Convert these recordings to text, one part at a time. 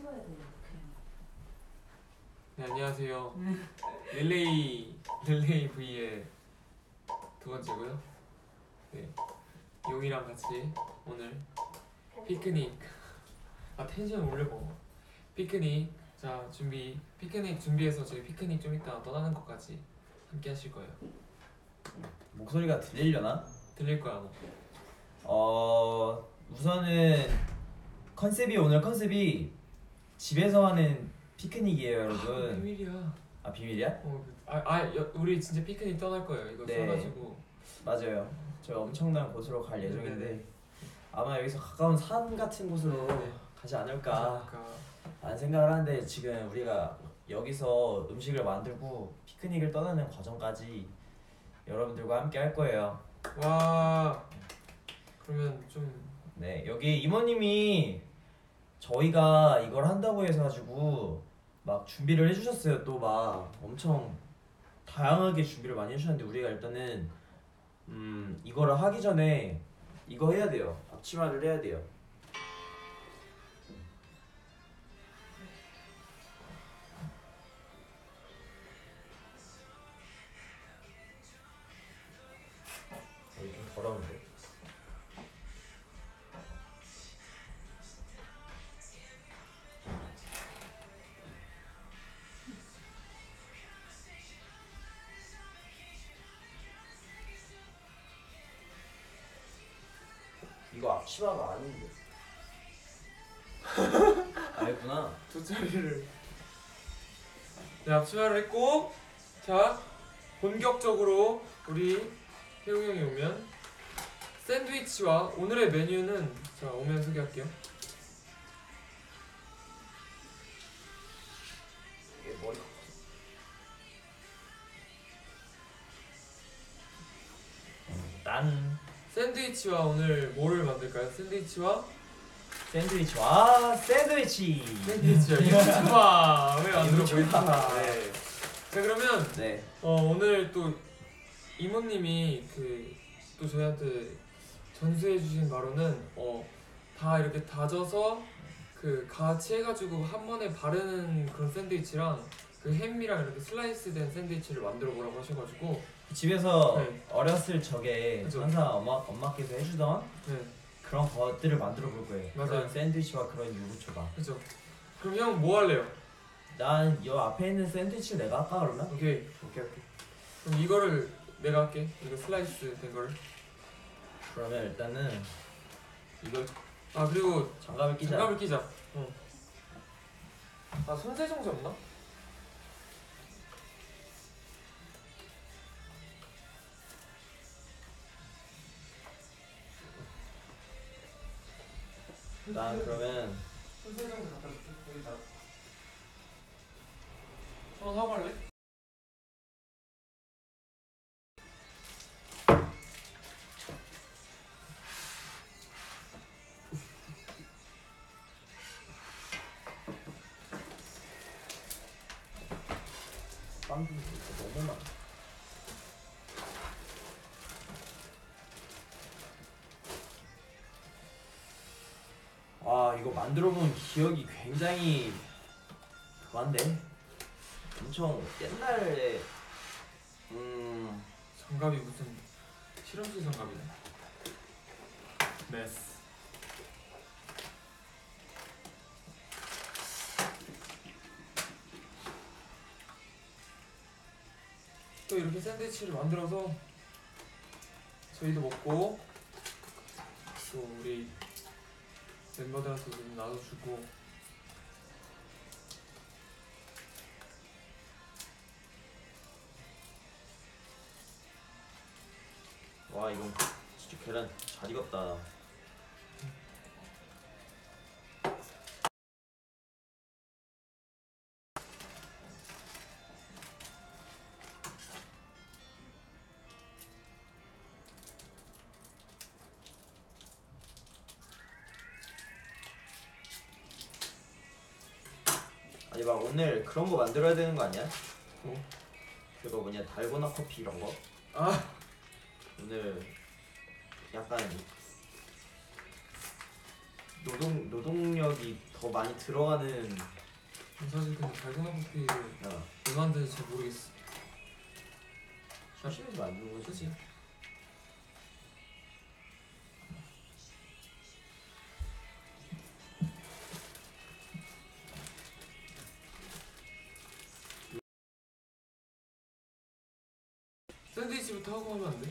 찍어야 돼요. 네 안녕하세요. 릴레이 릴레이 V의 두 번째고요. 네 용이랑 같이 오늘 피크닉 아 텐션 올려봐. 피크닉 자 준비 피크닉 준비해서 저희 피크닉 좀 이따 떠나는 것까지 함께 하실 거예요. 목소리가 들리려나? 들릴 거야 뭐. 어 우선은 컨셉이 오늘 컨셉이 집에서 하는 피크닉이에요 아, 여러분 비밀이야. 아 비밀이야? 어, 아, 아 여- 우리 진짜 피크닉 떠날 거예요. 이거 네. 써가지고 맞아요 저희 엄청난 곳으로 갈 네네네. 예정인데 아마 여기서 가까운 산 같은 곳으로 네. 가지 않을까 그러니까 라는 생각을 하는데 지금 우리가 여기서 음식을 만들고 피크닉을 떠나는 과정까지 여러분들과 함께 할 거예요 와 그러면 좀 네 여기 이모님이 저희가 이걸 한다고 해서 가지고 막 준비를 해주셨어요. 또 막 엄청 다양하게 준비를 많이 해주셨는데 우리가 일단은 음 이거를 하기 전에 이거 해야 돼요. 앞치마를 해야 돼요. 여기 좀 더러운데 이거 앞치마가 아닌데. 알구나. 두 자리를. 네 앞치마를 했고 자 본격적으로 우리 태우 형이 오면 샌드위치와 오늘의 메뉴는 자 오면 소개할게요 샌드위치와 오늘 뭐를 만들까요? 샌드위치와 샌드위치 와 샌드위치 샌드위치와 유튜브와 왜 만들어 유튜브. 보겠다 네. 자 그러면 네 어 오늘 또 이모님이 그 또 저희한테 전수해 주신 바로는 어 다 이렇게 다져서 그 같이 해가지고 한 번에 바르는 그런 샌드위치랑 그 햄이랑 이렇게 슬라이스된 샌드위치를 만들어 보라고 하셔가지고 집에서 네. 어렸을 적에 그죠. 항상 엄마 엄마께서 해주던 네 그런 것들을 만들어 볼 거예요. 맞아요. 그런 샌드위치와 그런 유부초밥. 그죠 그럼 형 뭐 할래요? 난 요 앞에 있는 샌드위치 내가 할까 그러면? 오케이 오케이 오케이. 그럼 이거를 내가 할게 이거 슬라이스 된 거를 그러면 일단은 이걸 아 그리고 장갑을 끼자. 장갑을 끼자 어. 아 손세정제 없나? 난 그러면 손세정제 갖다 줄게 여기다 손 하고 할래? 빵 너무 많아. 이거 만들어 본 기억이 굉장히 그만데? 엄청 옛날에 음 장갑이 무슨 실험실 장갑이네. 메스 또 이렇게 샌드위치를 만들어서 저희도 먹고 또 우리 멤버들한테도 좀 나눠주고 와 이건 진짜 계란 잘 익었다. 아니 막 오늘 그런 거 만들어야 되는 거 아니야? 뭐? 그거 뭐냐 달고나 커피 이런 거? 아 오늘 약간 노동 노동력이 더 많이 들어가는 사실 근데 달고나 커피를 야왜 만드는지 잘 모르겠어. 심심해서 만드는 거지 그치? 샌드위치부터 하고 하면 안 돼?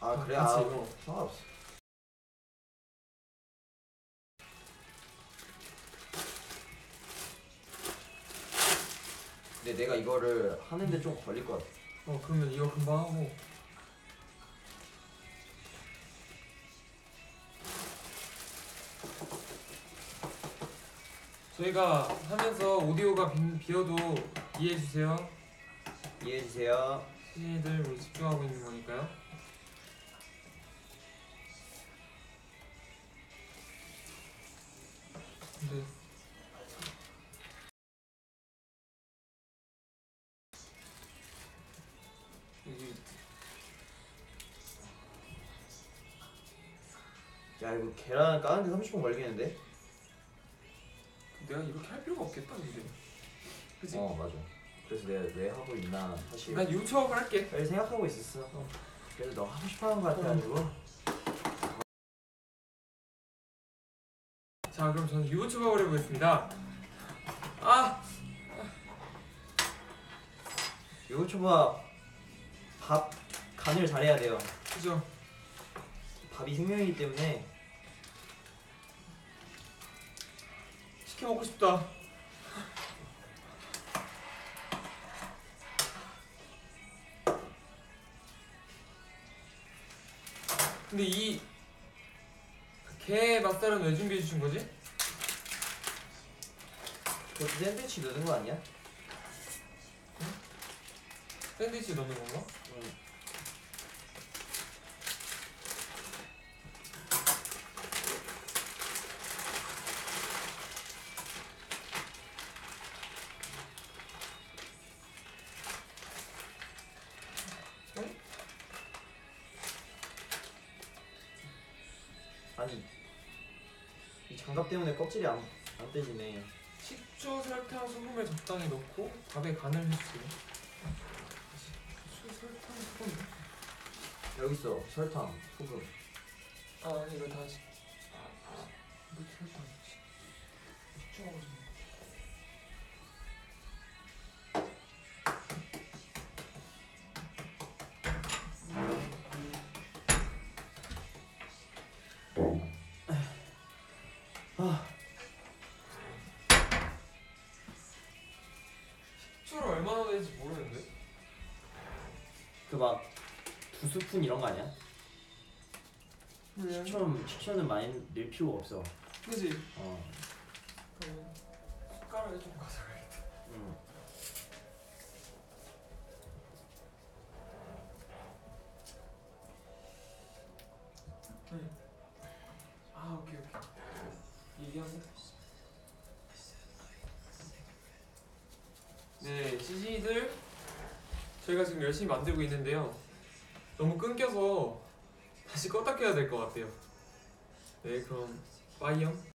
아 그래? 아 그럼 상관없어 근데 내가 이거를 하는데 좀 걸릴 것 같아 어 그러면 이거 금방 하고 저희가 하면서 오디오가 비, 비어도 이해해 주세요. 이해해주세요 시니들 우리 집중하고 있는 거니까요. 근데 여기 야 이거 계란 까는데 30분 걸리겠는데? 내가 이렇게 할 필요가 없겠다 근데. 그치? 어 맞아 그래서 내가 왜 하고 있나 사실 난 유튜업을 할게. 빨리 생각하고 있었어 그래서 너 하고 싶어 하는 거 같아가지고 자 그럼 저는 유튜버를 해보겠습니다. 아 유초밥 밥 간을 잘해야 돼요 그죠. 밥이 생명이기 때문에 치킨 먹고 싶다. 근데 이게 맛살은 왜 준비해 주신 거지? 그것도 샌드위치 넣는 거 아니야? 샌드위치 넣는 건가? 아니 이 장갑 때문에 껍질이 안, 안 떼지네 식초, 설탕, 소금을 적당히 넣고 밥에 간을 해주세요. 식초, 설탕, 소금. 여기 있어 설탕 소금 아 이거 다시. 이거 설탕. 식초하고 좀. 식초를 얼마나 넣는지 모르는데. 그 막 두 스푼 이런 거 아니야? 식초는, 식초는 많이 넣을 필요가 없어 그지? 어 그러면 숟가락을 좀 가져가 네 CG들 저희가 지금 열심히 만들고 있는데요. 너무 끊겨서 다시 껐다 켜야 될 것 같아요. 네 그럼 빠이영